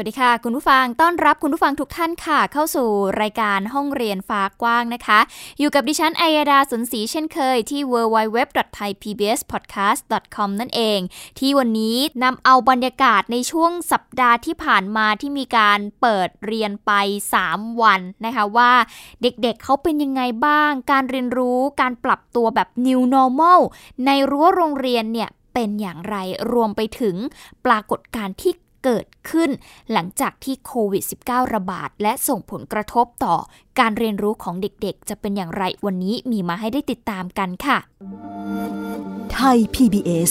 วัสดีค่ะ คุณผู้ฟังต้อนรับคุณผู้ฟังทุกท่านค่ะ เข้าสู่รายการห้องเรียนฟ้ากว้างนะคะ อยู่กับดิฉันไอยดาสุนศรีเช่นเคยที่ www.thaipbspodcast.com นั่นเอง ที่วันนี้นำเอาบรรยากาศในช่วงสัปดาห์ที่ผ่านมาที่มีการเปิดเรียนไป 3 วันนะคะว่าเด็กๆเเขาเป็นยังไงบ้าง การเรียนรู้การปรับตัวแบบ new normal ในรั้วโรงเรียนเนี่ยเป็นอย่างไรรวมไปถึงปรากฏการณ์ที่ เกิดขึ้นหลังจากที่โควิด -19 ระบาด และส่งผลกระทบต่อการเรียนรู้ของเด็กๆ จะเป็นอย่างไรวันนี้มีมาให้ได้ติดตามกันค่ะ ไทย PBS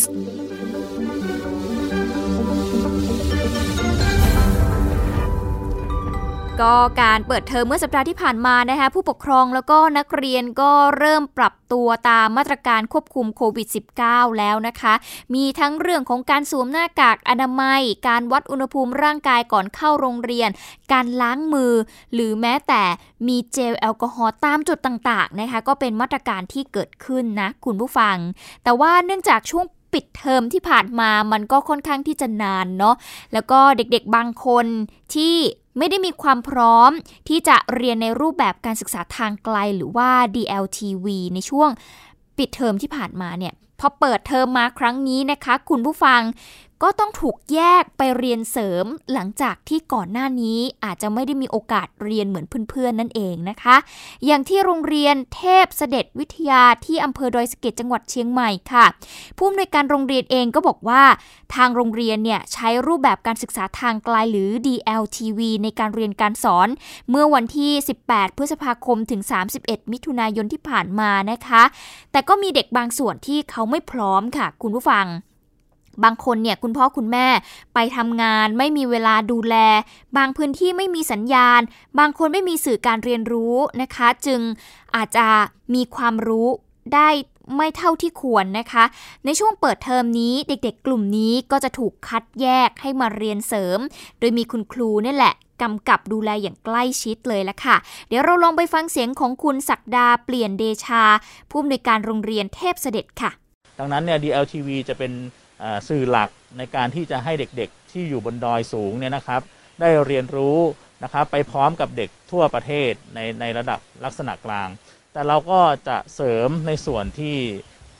ก็การเปิดเทอมเมื่อสัปดาห์ที่ผ่านมานะคะผู้ปกครองแล้วก็นักเรียนก็เริ่มปรับตัวตามมาตรการควบคุมโควิด -19 แล้วนะคะ มีทั้งเรื่องของการสวมหน้ากากอนามัย การวัดอุณหภูมิร่างกายก่อนเข้าโรงเรียน การล้างมือ หรือแม้แต่มีเจลแอลกอฮอล์ตามจุดต่างๆนะคะก็เป็นมาตรการที่เกิดขึ้นนะคุณผู้ฟัง แต่ว่าเนื่องจากช่วงปิดเทอมที่ผ่านมามันก็ค่อนข้างที่จะนานเนาะแล้วก็เด็กๆบางคนที่ ไม่ได้มีความพร้อมที่จะเรียนในรูปแบบการศึกษาทางไกลหรือว่า DLTV ในช่วงปิดเทอมที่ผ่านมาเนี่ยพอเปิดเทอมมาครั้งนี้นะคะ คุณผู้ฟัง ก็ต้องถูกแยกไปเรียนเสริมหลังจากที่ก่อนหน้านี้อาจจะไม่ได้มีโอกาสเรียนเหมือนเพื่อนๆนั่นเองนะคะ อย่างที่โรงเรียนเทพเสด็จวิทยาที่อำเภอดอยสะเก็ดจังหวัดเชียงใหม่ค่ะ ผู้อำนวยการโรงเรียนเองก็บอกว่า ทางโรงเรียนเนี่ยใช้รูปแบบการศึกษาทางไกลหรือ DLTV ในการเรียนการสอน เมื่อวันที่ 18 พฤษภาคมถึง 31 มิถุนายนที่ผ่านมานะคะ แต่ก็มีเด็กบางส่วนที่เขาไม่พร้อมค่ะ คุณผู้ฟัง บางคนเนี่ยคุณพ่อคุณแม่ไปทำงาน ไม่มีเวลาดูแล บางพื้นที่ไม่มีสัญญาณ บางคนไม่มีสื่อการเรียนรู้นะคะ จึงอาจจะมีความรู้ได้ไม่เท่าที่ควรนะคะ ในช่วงเปิดเทอมนี้เด็กๆ กลุ่มนี้ก็จะถูกคัดแยกให้มาเรียนเสริม โดยมีคุณครูนี่แหละกำกับดูแลอย่างใกล้ชิดเลยละค่ะ เดี๋ยวเราลองไปฟังเสียงของคุณศักดาเปลี่ยนเดชา ผู้อำนวยการโรงเรียนเทพเสด็จค่ะ ดังนั้นเนี่ย DLTV จะเป็น สื่อหลักในการที่จะให้เด็กๆ ที่อยู่บนดอยสูงเนี่ยนะครับ ได้เรียนรู้นะครับไปพร้อมกับเด็กทั่วประเทศในในระดับลักษณะกลาง แต่เราก็จะเสริมในส่วนที่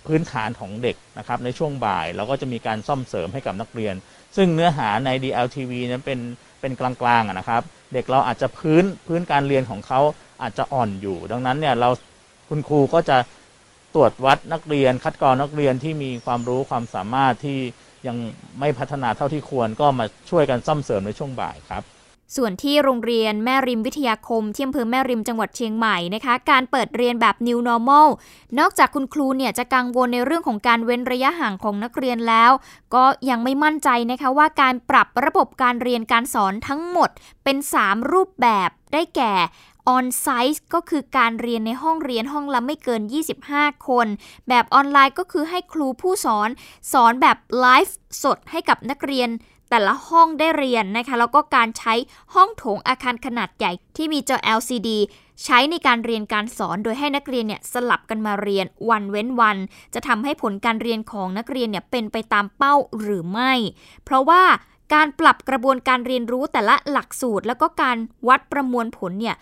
พื้นฐานของเด็กนะครับในช่วงบ่ายเราก็จะมีการซ่อมเสริมให้กับนักเรียน ซึ่งเนื้อหาใน DLTV นั้นเป็นเป็นกลางๆนะครับ เด็กเราอาจจะพื้นพื้นการเรียนของเขาอาจจะอ่อนอยู่ ดังนั้นเนี่ยเราคุณครูก็จะ ตรวจวัดนักเรียน คัดกรองนักเรียนที่มีความรู้ความสามารถที่ยังไม่พัฒนาเท่าที่ควรก็มาช่วยกันซ่อมเสริมในช่วงบ่ายครับส่วนที่โรงเรียนแม่ริมวิทยาคมที่อำเภอแม่ริมจังหวัดเชียงใหม่นะคะ การเปิดเรียนแบบ New Normal นอกจากคุณครูเนี่ยจะกังวลในเรื่องของการเว้นระยะห่างของนักเรียนแล้ว ก็ยังไม่มั่นใจนะคะว่าการปรับระบบการเรียนการสอนทั้งหมดเป็น 3 รูปแบบได้แก่ ออนไซต์ก็คือการเรียนในห้องเรียนห้องละไม่เกิน 25 คน แบบออนไลน์ก็คือให้ครูผู้สอน สอนแบบไลฟ์สดให้กับนักเรียนแต่ละห้องได้เรียนนะคะ แล้วก็การใช้ห้องโถงอาคารขนาดใหญ่ที่มีจอ LCD ใช้ในการเรียนการสอนโดยให้นักเรียนเนี่ยสลับกันมาเรียนวันเว้นวัน จะทำให้ผลการเรียนของนักเรียนเนี่ยเป็นไปตามเป้าหรือไม่ เพราะว่าการปรับกระบวนการเรียนรู้แต่ละหลักสูตร แล้วก็การวัดประมวลผลเนี่ย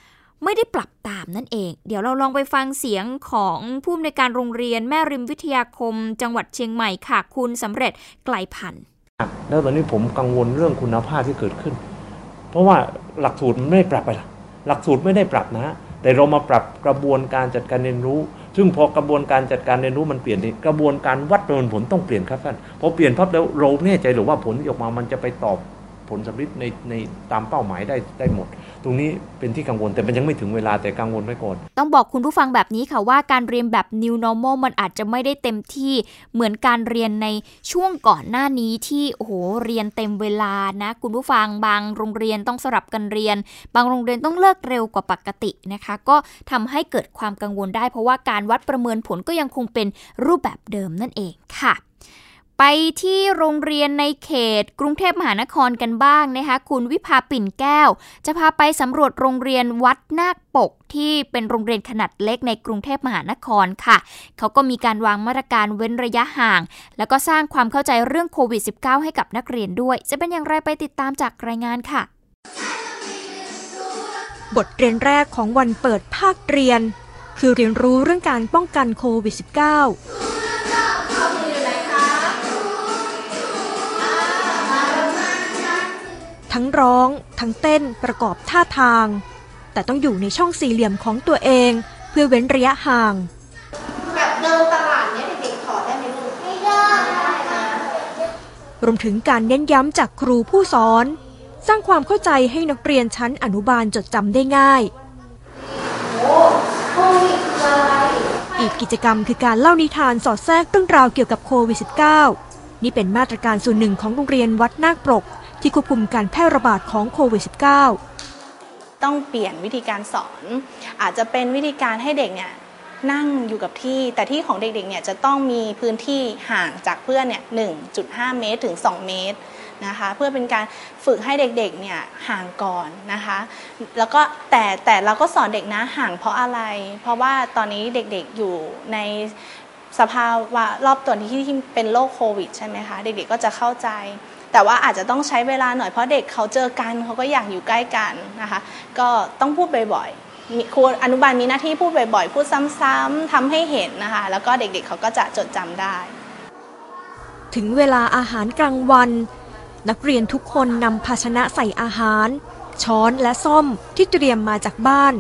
ไม่ได้ปรับตามนั่นเอง เดี๋ยวเราลองไปฟังเสียงของผู้อำนวยการโรงเรียนแม่ริมวิทยาคม จังหวัดเชียงใหม่ค่ะคุณสำเร็จไกลพันธ์แล้วตอนนี้ผมกังวลเรื่องคุณภาพที่เกิดขึ้น เพราะว่าหลักสูตรมันไม่ได้ปรับไปละหลักสูตรไม่ได้ปรับนะ แต่เรามาปรับกระบวนการจัดการเรียนรู้ ซึ่งพอกระบวนการจัดการเรียนรู้มันเปลี่ยนกระบวนการวัดประเมินผลต้องเปลี่ยนครับท่านพอเปลี่ยนพับแล้วเราแน่ใจหรือว่าผลที่ออกมามันจะไปตอบ ผลสำลิดในในตามเป้าหมายได้ได้หมด ตรงนี้เป็นที่กังวลแต่มันยังไม่ถึงเวลาแต่กังวลไว้ก่อน ต้องบอกคุณผู้ฟังแบบนี้ค่ะว่าการเรียนแบบ new normal มันอาจจะไม่ได้เต็มที่เหมือนการเรียนในช่วงก่อนหน้านี้ที่โอ้โหเรียนเต็มเวลานะคุณผู้ฟังบางโรงเรียนต้องสลับกันเรียน บางโรงเรียนต้องเลิกเร็วกว่าปกตินะคะ ก็ทำให้เกิดความกังวลได้ เพราะว่าการวัดประเมินผลก็ยังคงเป็นรูปแบบเดิมนั่นเองค่ะ ไปที่โรงเรียนในเขต กรุงเทพมหานครกันบ้างนะคะ คุณวิภาปิ่นแก้ว จะพาไปสำรวจโรงเรียนวัดนาคปกที่เป็นโรงเรียนขนาดเล็กในกรุงเทพมหานครค่ะ เขาก็มีการวางมาตรการเว้นระยะห่าง แล้วก็สร้างความเข้าใจเรื่องโควิด -19 ให้กับนักเรียนด้วย จะเป็นอย่างไรไปติดตามจากรายงานค่ะ บทเรียนแรกของวันเปิดภาคเรียน คือเรียนรู้เรื่องการป้องกันโควิด -19 ทั้งร้อง ทั้งเต้นประกอบท่าทาง แต่ต้องอยู่ในช่องสี่เหลี่ยมของตัวเอง เพื่อเว้นระยะห่างแบบเดินตลาดเนี้ยเด็กๆถอดได้ไหมลูกไม่ได้รวมถึงการเน้นย้ำจากครูผู้สอน สร้างความเข้าใจให้นักเรียนชั้นอนุบาลจดจำได้ง่ายอีกกิจกรรมคือการเล่านิทานสอดแทรกเรื่องราวเกี่ยวกับโควิด -19 นี่เป็นมาตรการส่วนหนึ่งของโรงเรียนวัดนาคปรก ที่ควบคุมการแพร่ระบาดของโควิด -19 ต้องเปลี่ยนวิธีการสอน อาจจะเป็นวิธีการให้เด็กเนี่ยนั่งอยู่กับที่ แต่ที่ของเด็กๆเนี่ยจะต้องมีพื้นที่ห่างจากเพื่อนเนี่ย 1.5 เมตรถึง 2 เมตรนะคะเพื่อเป็นการฝึกให้เด็กๆเนี่ยห่างก่อนนะคะ แล้วก็แต่แต่เราก็สอนเด็กนะห่างเพราะอะไร เพราะว่าตอนนี้เด็กๆอยู่ในสภาวะรอบตัวที่ที่เป็นโรคโควิดใช่ไหมคะ เด็กๆก็จะเข้าใจ แต่ว่าอาจจะต้องใช้เวลาหน่อยเพราะเด็กเขาเจอกันเขาก็อยากอยู่ใกล้กันนะคะ ก็ต้องพูดบ่อยๆมีครูอนุบาลมีหน้าที่พูดบ่อยๆ พูดซ้ำๆทำให้เห็นนะคะ แล้วก็เด็กๆเขาก็จะจดจำได้ ถึงเวลาอาหารกลางวัน นักเรียนทุกคนนำภาชนะใส่อาหาร ช้อนและซ่อมที่เตรียมมาจากบ้าน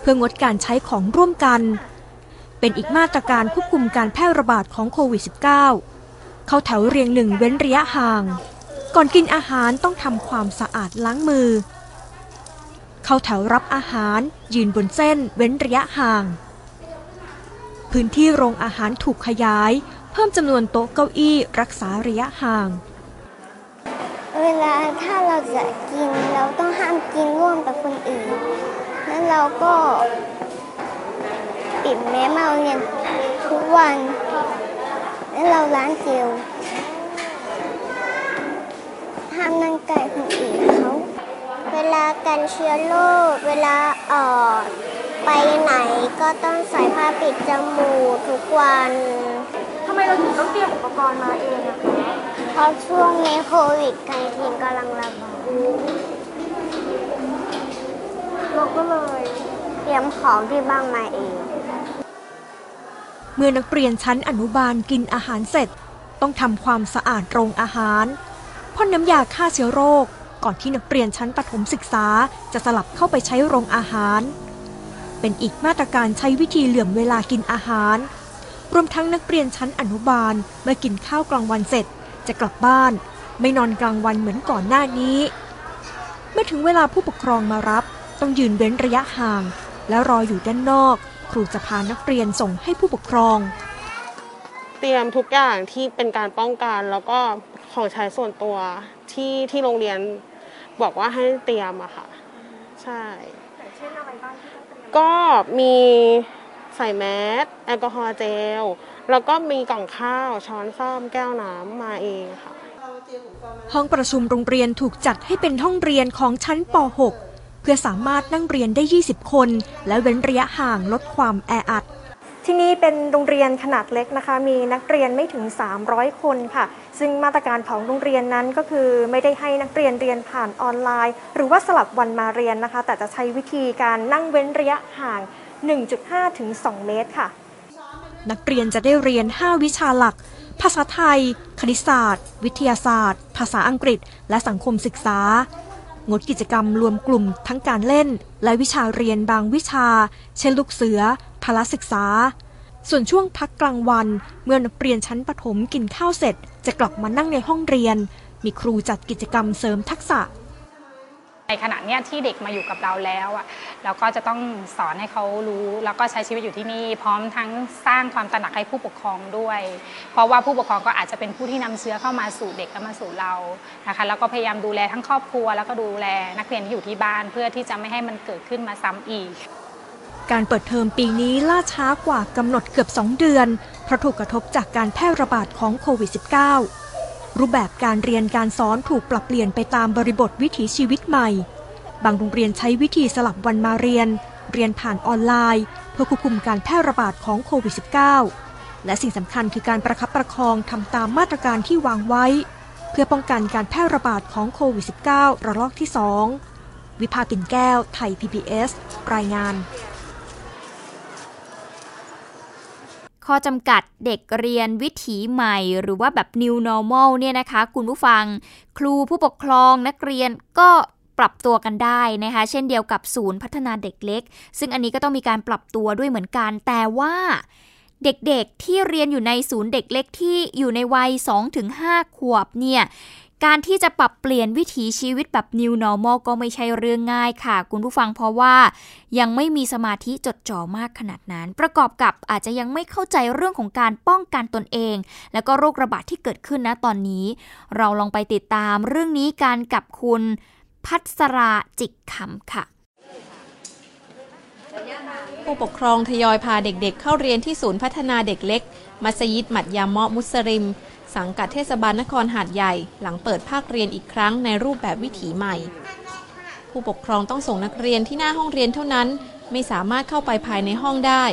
เพื่องดการใช้ของร่วมกัน เป็นอีกมาตรการควบคุมการแพร่ระบาดของโควิด -19 เข้าแถวเรียงหนึ่งเว้นระยะห่าง ก่อนกินอาหารต้องทำความสะอาดล้างมือ เข้าแถวรับอาหารยืนบนเส้นเว้นระยะห่าง พื้นที่โรงอาหารถูกขยาย เพิ่มจำนวนโต๊ะเก้าอี้รักษาระยะห่าง เวลาถ้าเราจะกินเราต้องห้ามกินร่วมกับคนอื่นแล้วเราก็ปิดแม้มาเรียนทุกวัน แล้วเราล้างเจลามนั่งใกล้คนอื่นเขา เวลากันเชื้อโรคเวลาออกไปไหนก็ต้องใส่ผ้าปิดจมูกทุกวันทำไมเราถึงต้องเตรียมอุปกรณ์มาเองอะคะเพราะช่วงนี้โควิด19กำลังระบาดเราก็เลยเตรียมของที่บ้านมาเอง เมื่อนักเรียนชั้นอนุบาลกินอาหารเสร็จ ต้องทำความสะอาดโรงอาหาร พ่นน้ำยาฆ่าเชื้อโรค ก่อนที่นักเรียนชั้นประถมศึกษาจะสลับเข้าไปใช้โรงอาหาร เป็นอีกมาตรการใช้วิธีเหลื่อมเวลากินอาหาร รวมทั้งนักเรียนชั้นอนุบาลเมื่อกินข้าวกลางวันเสร็จจะกลับบ้าน ไม่นอนกลางวันเหมือนก่อนหน้านี้ เมื่อถึงเวลาผู้ปกครองมารับ ต้องยืนเว้นระยะห่าง และรออยู่ด้านนอก ครูจะพานักเรียนส่งให้ผู้ปกครอง เตรียมทุกอย่างที่เป็นการป้องกันแล้วก็ ของใช้ส่วนตัวที่ที่โรงเรียนบอกว่าให้เตรียมอะค่ะ ใช่ก็มีใส่แมสแอลกอฮอล์เจล แล้วก็มีกล่องข้าวช้อนซ่อมแก้วน้ำมาเองค่ะ ห้องประชุมโรงเรียนถูกจัดให้เป็นห้องเรียนของชั้นป .6 เพื่อสามารถนั่งเรียนได้ 20 คน และเว้นระยะห่างลดความแออัด ที่นี่เป็นโรงเรียนขนาดเล็กนะคะ มีนักเรียนไม่ถึง 300 คนค่ะ ซึ่งมาตรการของโรงเรียนนั้นก็คือไม่ได้ให้นักเรียนเรียนผ่านออนไลน์ หรือว่าสลับวันมาเรียนนะคะ แต่จะใช้วิธีการนั่งเว้นระยะห่าง 1.5 ถึง 2 เมตรค่ะ นักเรียนจะได้เรียน 5 วิชาหลัก ภาษาไทย คณิตศาสตร์ วิทยาศาสตร์ ภาษาอังกฤษ และสังคมศึกษางดกิจกรรมรวมกลุ่มทั้งการเล่น และวิชาเรียนบางวิชา เช่นลูกเสือ พละศึกษา ส่วนช่วงพักกลางวันเมื่อนักเรียนชั้นประถมกินข้าวเสร็จ จะกลับมานั่งในห้องเรียน มีครูจัดกิจกรรมเสริมทักษะในขณะเนี้ยที่เด็กมาอยู่กับเราแล้วอะเราก็จะต้องสอนให้เขารู้ แล้วก็ใช้ชีวิตอยู่ที่นี่ พร้อมทั้งสร้างความตระหนักให้ผู้ปกครองด้วย เพราะว่าผู้ปกครองก็อาจจะเป็นผู้ที่นำเชื้อเข้ามาสู่เด็กและมาสู่เรานะคะแล้วก็พยายามดูแลทั้งครอบครัว แล้วก็ดูแลนักเรียนที่อยู่ที่บ้านเพื่อที่จะไม่ให้มันเกิดขึ้นมาซ้ำอีก การเปิดเทอมปีนี้ล่าช้ากว่ากำหนดเกือบ 2 เดือน เพราะถูกกระทบจากการแพร่ระบาดของโควิด -19 รูปแบบการเรียนการสอนถูกปรับเปลี่ยนไปตามบริบทวิถีชีวิตใหม่ บางโรงเรียนใช้วิธีสลับวันมาเรียน เรียนผ่านออนไลน์ เพื่อควบคุมการแพร่ระบาดของโควิด -19 และสิ่งสำคัญคือการประคับประคองทำตามมาตรการที่วางไว้ เพื่อป้องกันการแพร่ระบาดของโควิด -19 ระลอกที่ 2 วิภาปิ่นแก้ว ไทย PBS รายงาน ข้อจำกัดเด็กเรียนวิถีใหม่ หรือว่าแบบ new normal เนี่ยนะคะ คุณผู้ฟัง ครูผู้ปกครองนักเรียนก็ปรับตัวกันได้นะคะ เช่นเดียวกับศูนย์พัฒนาเด็กเล็ก ซึ่งอันนี้ก็ต้องมีการปรับตัวด้วยเหมือนกัน แต่ว่าเด็กๆที่เรียนอยู่ในศูนย์เด็กเล็กที่อยู่ในวัย 2-5 ขวบเนี่ย การที่จะปรับเปลี่ยนวิถีชีวิตแบบ new normal ก็ไม่ใช่เรื่องง่ายค่ะ คุณผู้ฟังเพราะว่ายังไม่มีสมาธิจดจ่อมากขนาดนั้น ประกอบกับอาจจะยังไม่เข้าใจเรื่องของการป้องกันตนเอง แล้วก็โรคระบาดที่เกิดขึ้นนะตอนนี้ เราลองไปติดตามเรื่องนี้การกับคุณพัสราจิกคำค่ะผู้ปกครองทยอยพาเด็กๆ เข้าเรียนที่ศูนย์พัฒนาเด็กเล็ก มัสยิดมัดยามเมาะมุสลิม สังกัดเทศบาลนครหาดใหญ่ หลังเปิดภาคเรียนอีกครั้งในรูปแบบวิถีใหม่ ผู้ปกครองต้องส่งนักเรียนที่หน้าห้องเรียนเท่านั้น ไม่สามารถเข้าไปภายในห้องได้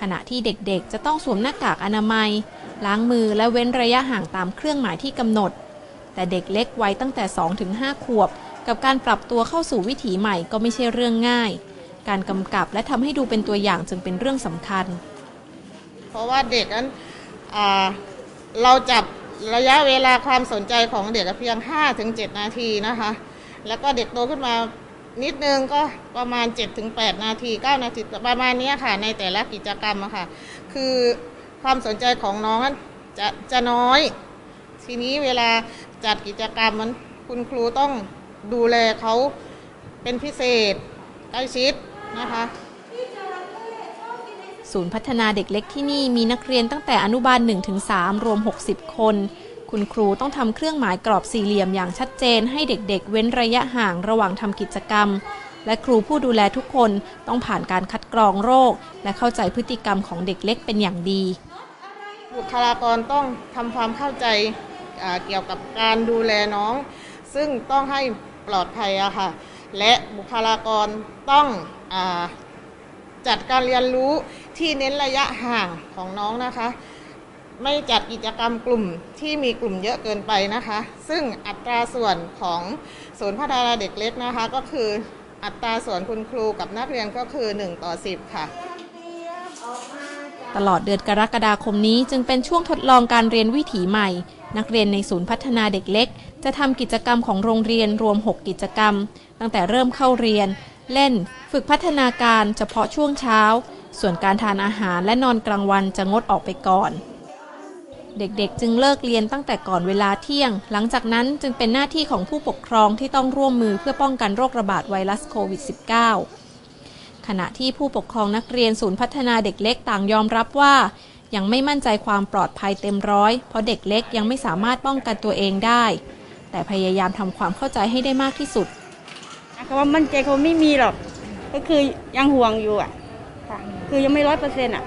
ขณะที่เด็กๆ จะต้องสวมหน้ากากอนามัย ล้างมือและเว้นระยะห่างตามเครื่องหมายที่กำหนด แต่เด็กเล็กวัยตั้งแต่ 2-5 ขวบ กับการปรับตัวเข้าสู่วิถีใหม่ก็ไม่ใช่เรื่องง่าย การกำกับและทำให้ดูเป็นตัวอย่างจึงเป็นเรื่องสำคัญ เพราะว่าเด็กนั้นเราจับ ระยะเวลาความสนใจของเด็กเพียง 5-7 นาทีนะคะ แล้วก็เด็กโตขึ้นมานิดนึงก็ประมาณ 7-8 นาที 9 นาทีประมาณนี้ค่ะ ในแต่ละกิจกรรมอะค่ะ คือความสนใจของน้องจะจะน้อย ทีนี้เวลาจัดกิจกรรมมันคุณครูต้องดูแลเขาเป็นพิเศษใกล้ชิดนะคะ ศูนย์พัฒนาเด็กเล็กที่นี่มีนักเรียนตั้งแต่อนุบาล1ถึง3รวม 60 คน คุณครูต้องทำเครื่องหมายกรอบสี่เหลี่ยมอย่างชัดเจนให้เด็กๆ เว้นระยะห่างระหว่างทำกิจกรรม และครูผู้ดูแลทุกคนต้องผ่านการคัดกรองโรค และเข้าใจพฤติกรรมของเด็กเล็กเป็นอย่างดี บุคลากรต้องทำความเข้าใจเกี่ยวกับการดูแลน้อง ซึ่งต้องให้ปลอดภัยอะค่ะ และบุคลากรต้องอจัดการเรียนรู้ ที่เน้นระยะห่างของน้องนะคะ ไม่จัดกิจกรรมกลุ่มที่มีกลุ่มเยอะเกินไปนะคะ ซึ่งอัตราส่วนของศูนย์พัฒนาเด็กเล็กนะคะ ก็คืออัตราส่วนคุณครูกับนักเรียนก็คือ 1 ต่อ 10 ค่ะ ตลอดเดือนกรกฎาคมนี้จึงเป็นช่วงทดลองการเรียนวิถีใหม่ นักเรียนในศูนย์พัฒนาเด็กเล็ก จะทำกิจกรรมของโรงเรียนรวม 6 กิจกรรม ตั้งแต่เริ่มเข้าเรียน เล่น ฝึกพัฒนาการเฉพาะช่วงเช้า ส่วนการทานอาหารและนอนกลางวันจะงดออกไปก่อน เด็กๆ จึงเลิกเรียนตั้งแต่ก่อนเวลาเที่ยง หลังจากนั้นจึงเป็นหน้าที่ของผู้ปกครองที่ต้องร่วมมือเพื่อป้องกันโรคระบาดไวรัสโควิด -19 ขณะที่ผู้ปกครองนักเรียนศูนย์พัฒนาเด็กเล็กต่างยอมรับว่า ยังไม่มั่นใจความปลอดภัยเต็มร้อย เพราะเด็กเล็กยังไม่สามารถป้องกันตัวเองได้ แต่พยายามทำความเข้าใจให้ได้มากที่สุดคำว่ามั่นใจเขาไม่มีหรอก ก็คือยังห่วงอยู่อะ ค่ะคือยังไม่ร้อยเปอร์เซ็นต์อะ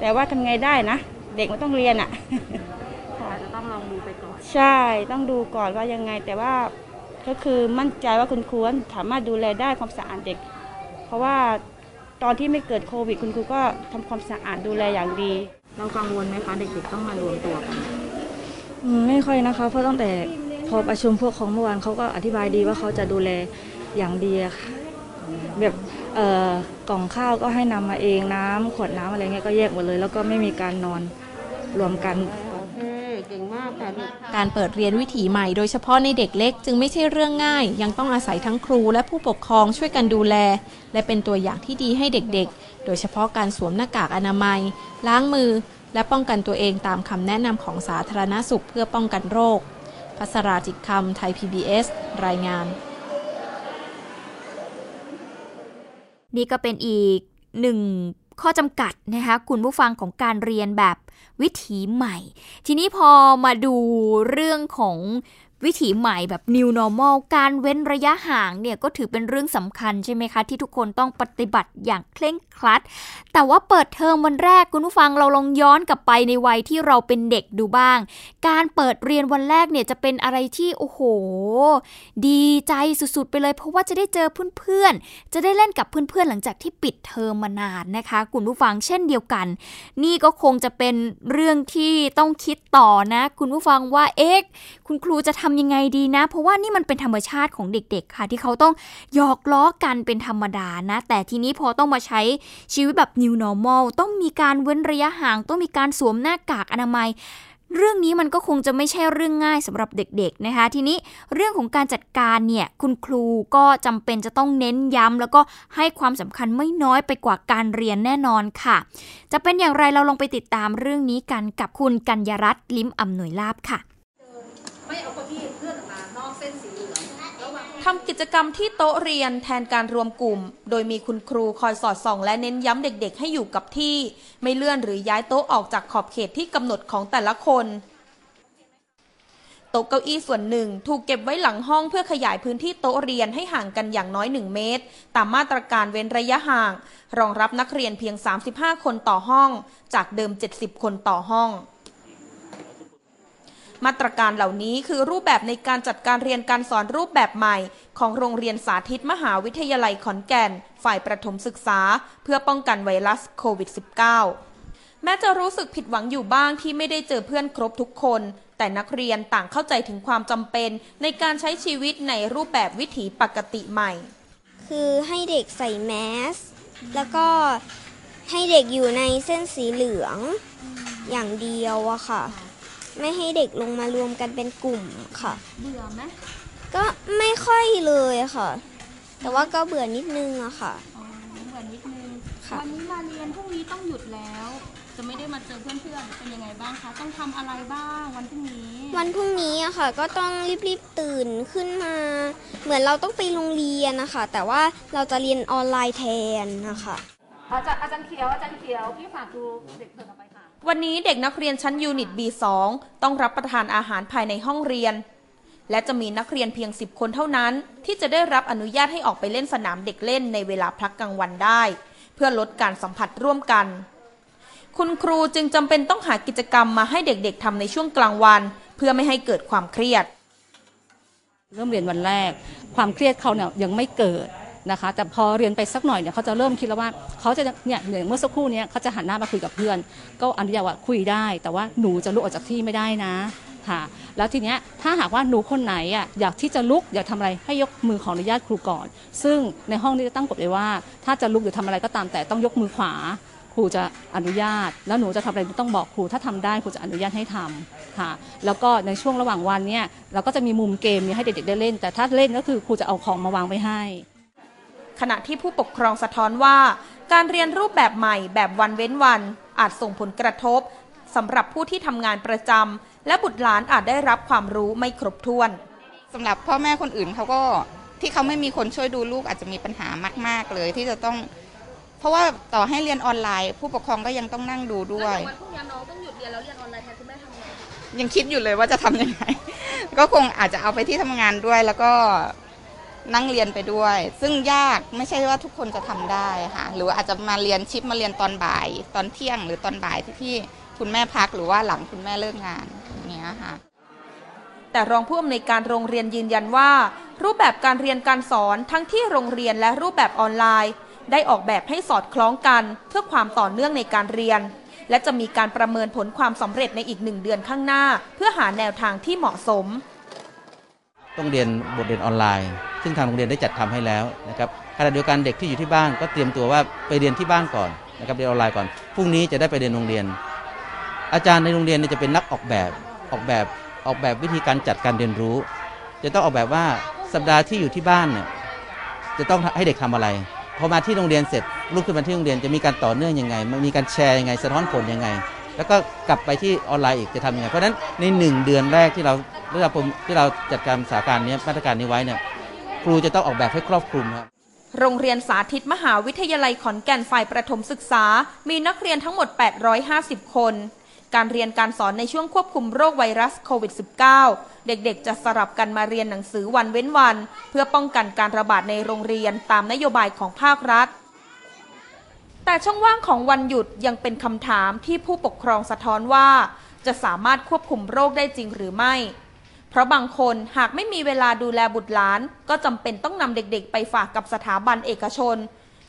แต่ว่าทำไงได้นะ เด็กมันต้องเรียนอะจะต้องลองดูไปก่อน ใช่ต้องดูก่อนว่ายังไงแต่ว่าก็คือมั่นใจว่าคุณครูสามารถดูแลได้ความสะอาดเด็ก เพราะว่าตอนที่ไม่เกิดโควิด คุณครูก็ทำความสะอาดดูแลอย่างดี เรากังวลไหมคะเด็กๆต้องมารวมตัวกันไม่ค่อยนะคะ เพราะตั้งแต่พอประชุมพวกของเมื่อวานเขาก็อธิบายดีว่าเขาจะดูแลอย่างดีอะค่ะแบบเอ่อ กล่องข้าวก็ให้นำมาเองน้ำขวดน้ำอะไรเงี้ยก็แยกหมดเลย แล้วก็ไม่มีการนอนรวมกันการเปิดเรียนวิถีใหม่โดยเฉพาะในเด็กเล็กจึงไม่ใช่เรื่องง่าย ยังต้องอาศัยทั้งครูและผู้ปกครองช่วยกันดูแล และเป็นตัวอย่างที่ดีให้เด็กๆ โดยเฉพาะการสวมหน้ากากอนามัย ล้างมือ และป้องกันตัวเองตามคำแนะนำของสาธารณสุขเพื่อป้องกันโรค พัพัสราจิตคำไทย PBS รายงาน นี่ก็เป็นอีกหนึ่งข้อจำกัดนะคะคุณผู้ฟังของการเรียนแบบวิถีใหม่ ทีนี้พอมาดูเรื่องของ วิถีใหม่แบบ new normal การเว้นระยะห่างเนี่ยก็ถือเป็นเรื่องสำคัญใช่ไหมคะ ที่ทุกคนต้องปฏิบัติอย่างเคร่งครัด แต่ว่าเปิดเทอมวันแรกคุณผู้ฟังเราลองย้อนกลับไปในวัยที่เราเป็นเด็กดูบ้าง การเปิดเรียนวันแรกเนี่ยจะเป็นอะไรที่โอ้โห ดีใจสุดๆไปเลย เพราะว่าจะได้เจอเพื่อนๆจะได้เล่นกับเพื่อนๆหลังจากที่ปิดเทอมมานานนะคะ คุณผู้ฟังเช่นเดียวกัน นี่ก็คงจะเป็นเรื่องที่ต้องคิดต่อนะ คุณผู้ฟังว่าเอ๊ะคุณครูจะทำยังไงดีนะ เพราะว่านี่มันเป็นธรรมชาติของเด็ก ๆ ค่ะ ที่เขาต้องหยอกล้อกันเป็นธรรมดานะ แต่ทีนี้พอต้องมาใช้ชีวิตแบบ new normal ต้องมีการเว้นระยะห่าง ต้องมีการสวมหน้ากากอนามัยเรื่องนี้มันก็คงจะไม่ใช่เรื่องง่ายสำหรับเด็กๆนะคะ ทีนี้เรื่องของการจัดการเนี่ยคุณครูก็จำเป็นจะต้องเน้นย้ำแล้วก็ให้ความสำคัญไม่น้อยไปกว่าการเรียนแน่นอนค่ะ จะเป็นอย่างไรเราลองไปติดตามเรื่องนี้กันกับคุณกัญญรัตน์ลิ้มอำนวยลาบค่ะ ไม่เอาเก้าอี้ ทำกิจกรรมที่โต๊ะเรียนแทนการรวมกลุ่ม โดยมีคุณครูคอยสอดส่อง และเน้นย้ำเด็กๆ ให้อยู่กับที่ ไม่เลื่อนหรือย้ายโต๊ะออกจากขอบเขตที่กำหนดของแต่ละคน โต๊ะเก้าอี้ส่วนหนึ่ง ถูกเก็บไว้หลังห้องเพื่อขยายพื้นที่โต๊ะเรียนให้ห่างกันอย่างน้อย 1 เมตร ตามมาตรการเว้นระยะห่าง รองรับนักเรียนเพียง 35 คนต่อห้อง จากเดิม 70 คนต่อห้อง มาตรการเหล่านี้คือรูปแบบในการจัดการเรียนการสอนรูปแบบใหม่ ของโรงเรียนสาธิตมหาวิทยาลัยขอนแก่น ฝ่ายประถมศึกษา เพื่อป้องกันไวรัสโควิด -19 แม้จะรู้สึกผิดหวังอยู่บ้างที่ไม่ได้เจอเพื่อนครบทุกคน แต่นักเรียนต่างเข้าใจถึงความจำเป็น ในการใช้ชีวิตในรูปแบบวิถีปกติใหม่ คือให้เด็กใส่แมสแล้วก็ให้เด็กอยู่ในเส้นสีเหลืองอย่างเดียวอะค่ะ ไม่ให้เด็กลงมารวมกันเป็นกลุ่มค่ะ เบื่อไหมก็ไม่ค่อยเลยอะค่ะ แต่ว่าก็เบื่อนิดนึงอะค่ะ อ๋อเบื่อนิดนึงค่ะ วันนี้มาเรียนพรุ่งนี้ต้องหยุดแล้ว จะไม่ได้มาเจอเพื่อนๆเป็นยังไงบ้างคะต้องทำอะไรบ้างวันพรุ่งนี้วันพรุ่งนี้อะค่ะ ก็ต้องรีบๆตื่นขึ้นมา เหมือนเราต้องไปโรงเรียนนะคะ แต่ว่าเราจะเรียนออนไลน์แทนนะคะ อาจารย์อาจารย์เขียวอาจารย์เขียวพี่ฝากดูเด็กเพิ่ต่อไปค่ะ วันนี้เด็กนักเรียนชั้นยูนิต B2 ต้องรับประทานอาหารภายในห้องเรียน และจะมีนักเรียนเพียง 10 คนเท่านั้น ที่จะได้รับอนุญาตให้ออกไปเล่นสนามเด็กเล่นในเวลาพักกลางวันได้ เพื่อลดการสัมผัสร่วมกัน คุณครูจึงจำเป็นต้องหากิจกรรมมาให้เด็กๆทำในช่วงกลางวัน เพื่อไม่ให้เกิดความเครียด เริ่มเรียนวันแรก ความเครียดเขาเนี่ยยังไม่เกิด นะคะ แต่พอเรียนไปสักหน่อยเนี่ยเขาจะเริ่มคิดแล้วว่าเขาจะเนี่ยอย่างเมื่อสักครู่เนี้เขาจะหันหน้ามาคุยกับเพื่อน ก็อนุญาตว่าคุยได้ แต่ว่าหนูจะลุกออกจากที่ไม่ได้นะค่ะแล้วทีเนี้ยถ้าหากว่าหนูคนไหนอะอยากที่จะลุกอยากทำอะไรให้ยกมือขออนุญาตครูก่อน ซึ่งในห้องนี้จะตั้งกฎเลยว่า ถ้าจะลุกหรือทำอะไรก็ตามแต่ต้องยกมือขวา ครูจะอนุญาต แล้วหนูจะทำอะไรต้องบอกครูถ้าทำได้ครูจะอนุญาตให้ทำค่ะ แล้วก็ในช่วงระหว่างวันเนี่ยเราก็จะมีมุมเกมเนี่ยให้เด็กๆได้เล่น แต่ถ้าเล่นก็คือครูจะเอาของมาวางไว้ให้ ขณะที่ผู้ปกครองสะท้อนว่า การเรียนรูปแบบใหม่แบบวันเว้นวัน อาจส่งผลกระทบสำหรับผู้ที่ทำงานประจำและบุตรหลานอาจได้รับความรู้ไม่ครบถ้วนสำหรับพ่อแม่คนอื่นเขาก็ที่เขาไม่มีคนช่วยดูลูกอาจจะมีปัญหามาก ๆ เลยที่จะต้อง เพราะว่าต่อให้เรียนออนไลน์ ผู้ปกครองก็ยังต้องนั่งดูด้วยวันพรุ่งนี้น้องต้องหยุดเรียนแล้วเรียนออนไลน์แทนคุณแม่ทำไงยังคิดอยู่เลยว่าจะทำยังไง ก็คงอาจจะเอาไปที่ทำงานด้วยแล้วก็ นั่งเรียนไปด้วย ซึ่งยากไม่ใช่ว่าทุกคนจะทำได้ค่ะหรือว่าอาจจะมาเรียนชิปมาเรียนตอนบ่าย ตอนเที่ยงหรือตอนบ่ายที่ที่คุณแม่พักหรือว่าหลังคุณแม่เลิกงานอย่างเงี้ยค่ะแต่รองผู้อำนวยการโรงเรียนยืนยันว่า รูปแบบการเรียนการสอนทั้งที่โรงเรียนและรูปแบบออนไลน์ ได้ออกแบบให้สอดคล้องกัน เพื่อความต่อเนื่องในการเรียน และจะมีการประเมินผลความสำเร็จในอีกหนึ่งเดือนข้างหน้า เพื่อหาแนวทางที่เหมาะสม ต้องเรียนบทเรียนออนไลน์ ซึ่งทางโรงเรียนได้จัดทำให้แล้วนะครับขณะเดียวกันเด็กที่อยู่ที่บ้านก็เตรียมตัวว่าไปเรียนที่บ้านก่อนนะครับเรียนออนไลน์ก่อนพรุ่งนี้จะได้ไปเรียนโรงเรียน อาจารย์ในโรงเรียนจะเป็นนักออกแบบออกแบบออกแบบวิธีการจัดการเรียนรู้ จะต้องออกแบบว่าสัปดาห์ที่อยู่ที่บ้านเนี่ยจะต้องให้เด็กทำอะไรพอมาที่โรงเรียนเสร็จลุกขึ้นมาที่โรงเรียนจะมีการต่อเนื่องยังไงมันมีการแชร์ยังไงสะท้อนผลยังไง แล้วก็กลับไปที่ออนไลน์อีกจะทำยังไงเพราะฉะนั้นในหนึ่งเดือนแรกที่เราที่เราที่เราจัดการสถานการณ์นี้มาตรการนี้ไว้เนี่ย ครูจะต้องออกแบบให้ครอบคลุมครับโรงเรียนสาธิตมหาวิทยาลัยขอนแก่นฝ่ายประถมศึกษา มีนักเรียนทั้งหมด 850 คน การเรียนการสอนในช่วงควบคุมโรคไวรัสโควิด -19 เด็กๆ จะสลับกันมาเรียนหนังสือวันเว้นวัน เพื่อป้องกันการระบาดในโรงเรียนตามนโยบายของภาครัฐ แต่ช่องว่างของวันหยุดยังเป็นคำถามที่ผู้ปกครองสะท้อนว่า จะสามารถควบคุมโรคได้จริงหรือไม่ เพราะบางคนหากไม่มีเวลาดูแลบุตรหลาน ก็จำเป็นต้องนำเด็กๆ ไปฝากกับสถาบันเอกชน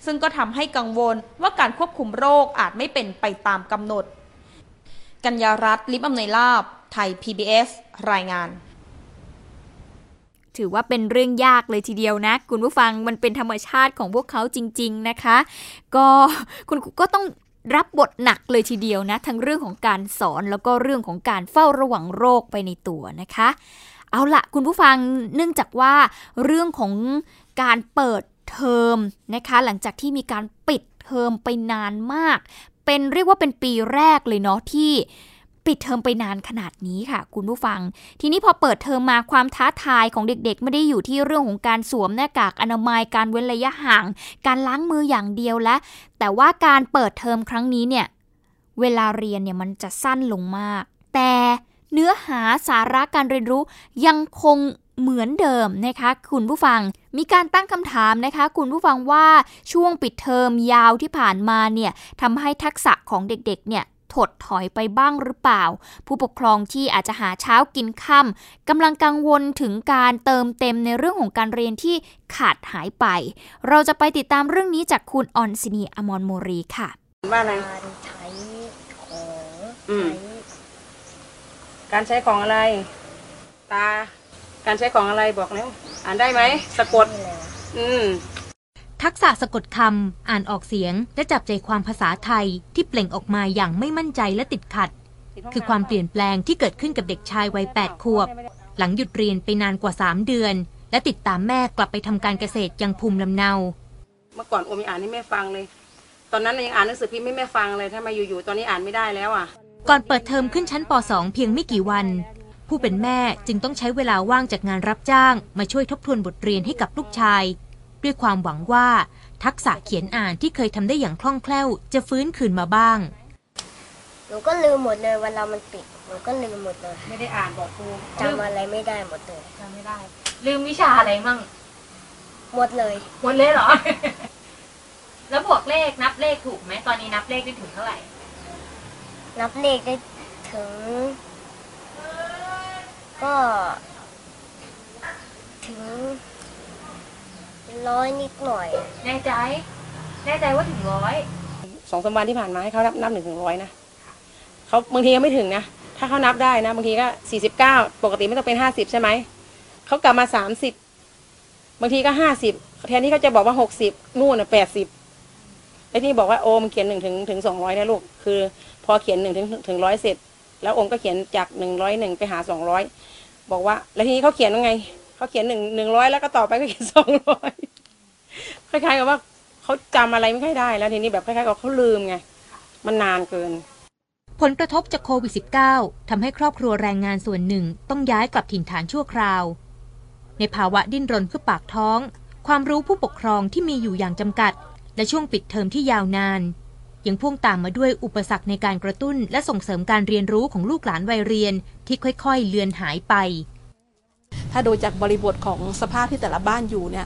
ซึ่งก็ทำให้กังวลว่าการควบคุมโรคอาจไม่เป็นไปตามกำหนด กัญญารัตน์ลิมอำนวยลาบ ไทย PBS รายงานถือว่าเป็นเรื่องยากเลยทีเดียวนะ คุณผู้ฟังมันเป็นธรรมชาติของพวกเขาจริง ๆนะคะ ก็คุณก็ต้อง รับบทหนักเลยทีเดียวนะ ทั้งเรื่องของการสอนแล้วก็เรื่องของการเฝ้าระวังโรคไปในตัวนะคะ เอาละคุณผู้ฟังเนื่องจากว่าเรื่องของการเปิดเทอมนะคะ หลังจากที่มีการปิดเทอมไปนานมาก เป็นเรียกว่าเป็นปีแรกเลยเนาะที่ ปิดเทอมไปนานขนาดนี้ค่ะ คุณผู้ฟัง ทีนี้พอเปิดเทอมมาความท้าทายของเด็กๆ ไม่ได้อยู่ที่เรื่องของการสวมหน้ากากอนามัยการเว้นระยะห่าง การล้างมืออย่างเดียวและ แต่ว่าการเปิดเทอมครั้งนี้เนี่ยเวลาเรียนเนี่ยมันจะสั้นลงมาก แต่เนื้อหาสาระการเรียนรู้ยังคงเหมือนเดิมนะคะคุณผู้ฟังมีการตั้งคำถามนะคะ คุณผู้ฟังว่าช่วงปิดเทอมยาวที่ผ่านมาเนี่ยทำให้ทักษะของเด็กๆเนี่ย ถดถอยไปบ้างหรือเปล่า ผู้ปกครองที่อาจจะหาเช้ากินค่ำกำลังกังวลถึงการเติมเต็มในเรื่องของการเรียนที่ขาดหายไป เราจะไปติดตามเรื่องนี้จากคุณออนซินีอมรโมรีค่ะว่าอะไรใช้ของอืมการใช้ของอะไร ตา การใช้ของอะไรบอกแล้วอ่านได้ไหมสะกด อืม ทักษะสะกดคำ อ่านออกเสียง และจับใจความภาษาไทยที่เปล่งออกมาอย่างไม่มั่นใจและติดขัด คือความเปลี่ยนแปลงที่เกิดขึ้นกับเด็กชายวัย8ขวบ หลังหยุดเรียนไปนานกว่า 3 เดือน และติดตามแม่กลับไปทำการเกษตรยังภูมิลำเนา เมื่อก่อนโอมยังอ่านให้แม่ฟังเลย ตอนนั้นยังอ่านหนังสือพิมพ์ให้แม่ฟังเลยถ้ามาอยู่ๆตอนนี้อ่านไม่ได้แล้วอะ ก่อนเปิดเทอมขึ้นชั้นป .2 เพียงไม่กี่วัน ผู้เป็นแม่จึงต้องใช้เวลาว่างจากงานรับจ้าง มาช่วยทบทวนบทเรียนให้กับลูกชาย ด้วยความหวังว่าทักษะเขียนอ่านที่เคยทำได้อย่างคล่องแคล่ว จะฟื้นคืนมาบ้าง หนูก็ลืมหมดเลยเวลามันปิด หนูก็ลืมหมดเลยไม่ได้อ่านบอกครูจำอะไรไม่ได้หมดเลยจำไม่ได้ ลืมวิชาอะไรมั่ง หมดเลย หมดเลยเหรอ แล้วบวกเลขนับเลขถูกไหมตอนนี้นับเลขได้ถึงเท่าไหร่ นับเลขได้ถึง ก็ ถึง ร้อยนิดหน่อย แน่ใจ แน่ใจว่าถึงร้อยสองสามวันที่ผ่านมาให้เขานับนับหนึ่งถึงร้อยนะเขาบางทียังไม่ถึงนะ ถ้าเขานับได้นะ บางทีก็สี่สิบเก้าปกติไม่ต้องเป็นห้าสิบใช่ไหม เขากลับมาสามสิบบางทีก็ห้าสิบแทนที่เขาจะบอกว่าหกสิบนู่นน่ะแปดสิบไอ้นี่บอกว่าโอมเขียนหนึ่งถึงถึงสองร้อยนะลูก คือ พอเขียนหนึ่งถึงถึงร้อยเสร็จ แล้วโอมก็เขียนจากหนึ่งร้อยหนึ่งไปหาสองร้อยบอกว่า แล้วทีนี้เขาเขียนว่าไง เขาเขียนหนึ่งหนึ่งร้อยแล้วก็ต่อไปก็เขียนสองร้อยคล้ายๆกับว่าเขาจำอะไรไม่ค่อยได้แล้วทีนี้แบบคล้ายๆกับเขาลืมไงมันนานเกิน ผลกระทบจากโควิด -19 ทำให้ครอบครัวแรงงานส่วนหนึ่งต้องย้ายกลับถิ่นฐานชั่วคราว ในภาวะดิ้นรนเพื่อปากท้อง ความรู้ผู้ปกครองที่มีอยู่อย่างจำกัด และช่วงปิดเทอมที่ยาวนาน ยังพ่วงตามมาด้วยอุปสรรคในการกระตุ้น และส่งเสริมการเรียนรู้ของลูกหลานวัยเรียนที่ค่อยๆ เลือนหายไป ถ้าดูจากบริบทของสภาพที่แต่ละบ้านอยู่เนี่ย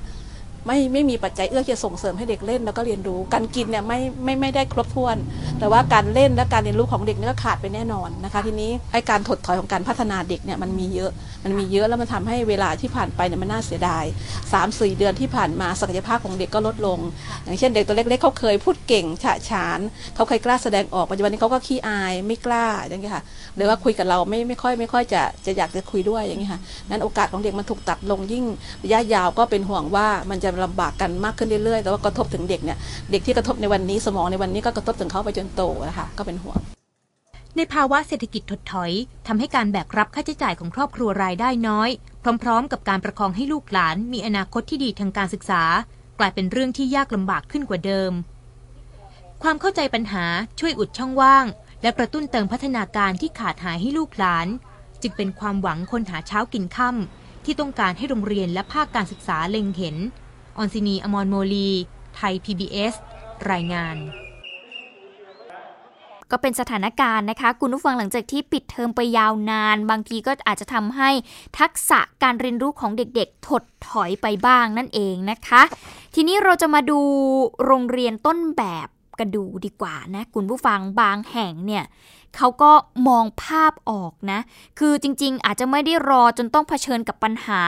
ไม่ไม่มีปัจจัยเอื้อจะส่งเสริมให้เด็กเล่นแล้วก็เรียนรู้ การกินเนี่ยไม่ไม่ไม่ได้ครบถ้วน แต่ว่าการเล่นและการเรียนรู้ของเด็กเนี่ยก็ขาดไปแน่นอนนะคะทีนี้ไอการถดถอยของการพัฒนาเด็กเนี่ยมันมีเยอะมันมีเยอะแล้วมันทำให้เวลาที่ผ่านไปเนี่ยมันน่าเสียดาย3ามสี่เดือนที่ผ่านมาศักยภาพของเด็กก็ลดลง อย่างเช่นเด็กตัวเล็กๆเขาเคยพูดเก่งฉะฉานเขาเคยกล้าแสดงออกปัจจุบันนี้เขาก็ขี้อายไม่กล้าอย่างเงี้ยค่ะหรือว่าคุยกับเราไม่ไม่ค่อยไม่ค่อยจะจะอยากจะคุยด้วยอย่างเงี้ยค่ะนั้นโอกาสของเด็กมันถูกตัดลงยิ่งระยะยาวก็เป็นห่วงว่ามันจะลำบากกันมากขึ้นเรื่อยๆ แต่ว่ากระทบถึงเด็กเนี่ย เด็กที่กระทบในวันนี้สมองในวันนี้ก็กระทบถึงเขาไปจนโตนะคะก็เป็นห่วง ในภาวะเศรษฐกิจถดถอยทำให้การแบกรับค่าใช้จ่ายของครอบครัวรายได้น้อย พร้อม ๆ กับการประคองให้ลูกหลาน มีอนาคตที่ดีทางการศึกษา กลายเป็นเรื่องที่ยากลำบากขึ้นกว่าเดิม ความเข้าใจปัญหาช่วยอุดช่องว่างและและกระตุ้นเติมพัฒนาการที่ขาดหายให้ลูกหลาน จึงเป็นความหวังคนหาเช้ากินค่ำที่ต้องการให้โรงเรียนและภาคการศึกษาเล็งเห็น ออนซินี อมรโมลี ไทย PBS รายงาน ก็เป็นสถานการณ์นะคะ คุณผู้ฟังหลังจากที่ปิดเทอมไปยาวนาน บางทีก็อาจจะทำให้ทักษะการเรียนรู้ของเด็กๆ ถดถอยไปบ้างนั่นเองนะคะ ทีนี้เราจะมาดูโรงเรียนต้นแบบ กันดูดีกว่านะคุณผู้ฟังบางแห่งเนี่ยเขาก็มองภาพออกนะ คือจริงๆ อาจจะไม่ได้รอจนต้องเผชิญกับปัญหา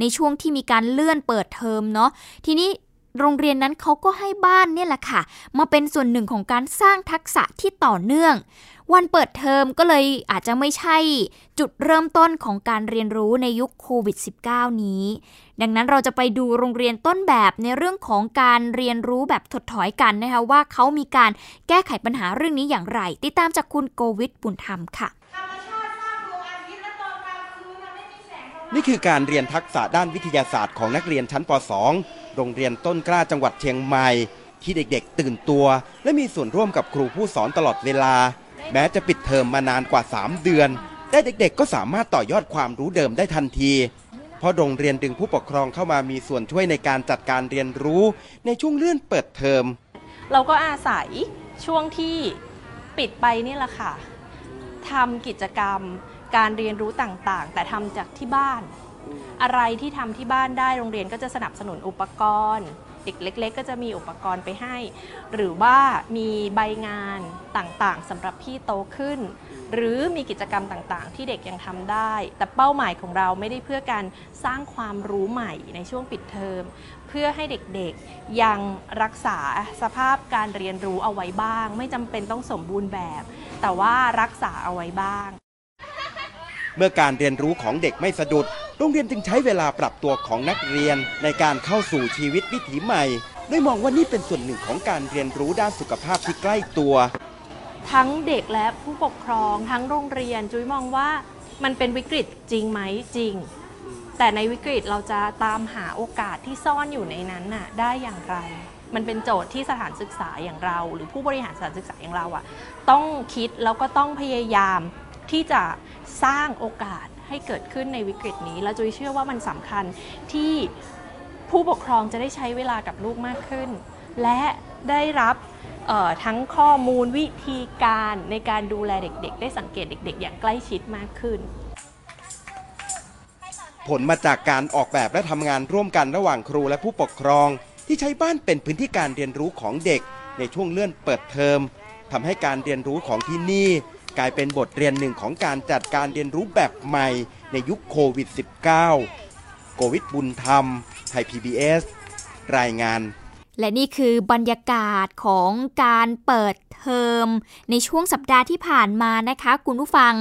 ในช่วงที่มีการเลื่อนเปิดเทอมเนาะทีนี้โรงเรียนนั้นเขาก็ให้บ้านเนี่ยแหละค่ะ มาเป็นส่วนหนึ่งของการสร้างทักษะที่ต่อเนื่อง วันเปิดเทอมก็เลยอาจจะไม่ใช่จุดเริ่มต้นของการเรียนรู้ในยุคโควิด -19 นี้ ดังนั้นเราจะไปดูโรงเรียนต้นแบบในเรื่องของการเรียนรู้แบบถดถอยกันนะคะว่าเขามีการแก้ไขปัญหาเรื่องนี้อย่างไร ติดตามจากคุณโกวิทบุญธรรมค่ะนี่คือการเรียนทักษะด้านวิทยาศาสตร์ของนักเรียนชั้นป .2 โรงเรียนต้นกล้าจังหวัดเชียงใหม่ ที่เด็กๆ ตื่นตัว และมีส่วนร่วมกับครูผู้สอนตลอดเวลา แม้จะปิดเทอมมานานกว่า 3 เดือน แต่เด็กๆ ก็สามารถต่อยอดความรู้เดิมได้ทันที เพราะโรงเรียนดึงผู้ปกครองเข้ามามีส่วนช่วยในการจัดการเรียนรู้ ในช่วงเลื่อนเปิดเทอม เราก็อาศัยช่วงที่ปิดไปนี่แหละค่ะทำกิจกรรมการเรียนรู้ต่างๆ แต่ทำจากที่บ้าน อะไรที่ทำที่บ้านได้โรงเรียนก็จะสนับสนุนอุปกรณ์ เด็กเล็ก ๆ ก็จะมีอุปกรณ์ไปให้ หรือว่ามีใบงานต่างๆสำหรับพี่โตขึ้น หรือมีกิจกรรมต่างๆ ที่เด็กยังทำได้ แต่เป้าหมายของเราไม่ได้เพื่อการสร้างความรู้ใหม่ในช่วงปิดเทอม เพื่อให้เด็กๆยังรักษาสภาพการเรียนรู้เอาไว้บ้าง ไม่จำเป็นต้องสมบูรณ์แบบ แต่ว่ารักษาเอาไว้บ้าง เมื่อการเรียนรู้ของเด็กไม่สะดุด โรงเรียนจึงใช้เวลาปรับตัวของนักเรียนในการเข้าสู่ชีวิตวิถีใหม่โดยมองว่านี่เป็นส่วนหนึ่งของการเรียนรู้ด้านสุขภาพที่ใกล้ตัว ทั้งเด็กและผู้ปกครองทั้งโรงเรียนจุ้ยมองว่ามันเป็นวิกฤตจริงไหมจริง แต่ในวิกฤตเราจะตามหาโอกาสที่ซ่อนอยู่ในนั้นน่ะได้อย่างไร มันเป็นโจทย์ที่สถานศึกษาอย่างเรา หรือผู้บริหารสถานศึกษาอย่างเราอะต้องคิดแล้วก็ต้องพยายามที่จะสร้างโอกาส ให้เกิดขึ้นในวิกฤตนี้ และจุ้ยเชื่อว่ามันสำคัญที่ผู้ปกครองจะได้ใช้เวลากับลูกมากขึ้น และได้รับทั้งข้อมูลวิธีการในการดูแลเด็ก ๆ ได้สังเกตเด็ก ๆ อย่างใกล้ชิดมากขึ้น ผลมาจากการออกแบบและทำงานร่วมกันระหว่างครูและผู้ปกครอง ที่ใช้บ้านเป็นพื้นที่การเรียนรู้ของเด็ก ในช่วงเลื่อนเปิดเทอมทำให้การเรียนรู้ของที่นี่ กลายเป็นบทเรียนหนึ่งของการจัดการเรียนรู้แบบใหม่ในยุคโควิด -19 โกวิดบุญธรรม ไทย PBS รายงาน และนี่คือบรรยากาศของการเปิดเทอมในช่วงสัปดาห์ที่ผ่านมานะคะ คุณผู้ฟัง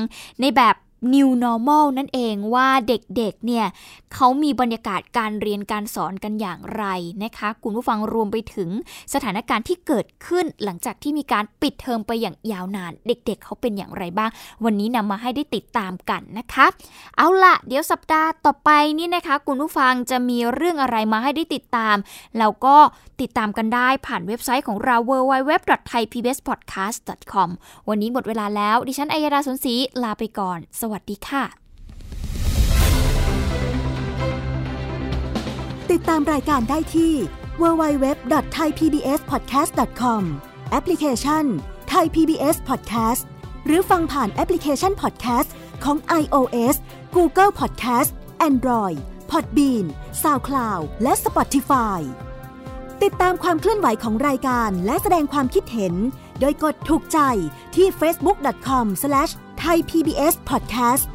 ในแบบ New Normal นั่นเองว่าเด็กๆเนี่ยเขามีบรรยากาศการเรียนการสอนกันอย่างไรนะคะคุณผู้ฟังรวมไปถึงสถานการณ์ที่เกิดขึ้นหลังจากที่มีการปิดเทอมไปอย่างยาวนาน เด็กๆเเขาเป็นอย่างไรบ้าง วันนี้นำมาให้ได้ติดตามกันนะคะ เอาละเดี๋ยวสัปดาห์ต่อไปนี่นะคะคุณผู้ฟังจะมีเรื่องอะไรมาให้ได้ติดตามแล้วก็ติดตามกันได้ผ่านเว็บไซต์ของเรา www.thaipbspodcast.com วันนี้หมดเวลาแล้ว ดิฉันอัยดาสนศรีลาไปก่อน สวัสดีค่ะ ติดตามรายการได้ที่ www.thaipbspodcast.com แอปพลิเคชัน Thai PBS Podcast หรือฟังผ่านแอปพลิเคชัน Podcast ของ iOS Google Podcast Android Podbean SoundCloud และ Spotify ติดตามความเคลื่อนไหวของรายการและแสดงความคิดเห็น โดยกดถูกใจที่ facebook.com/ ไทย PBS Podcast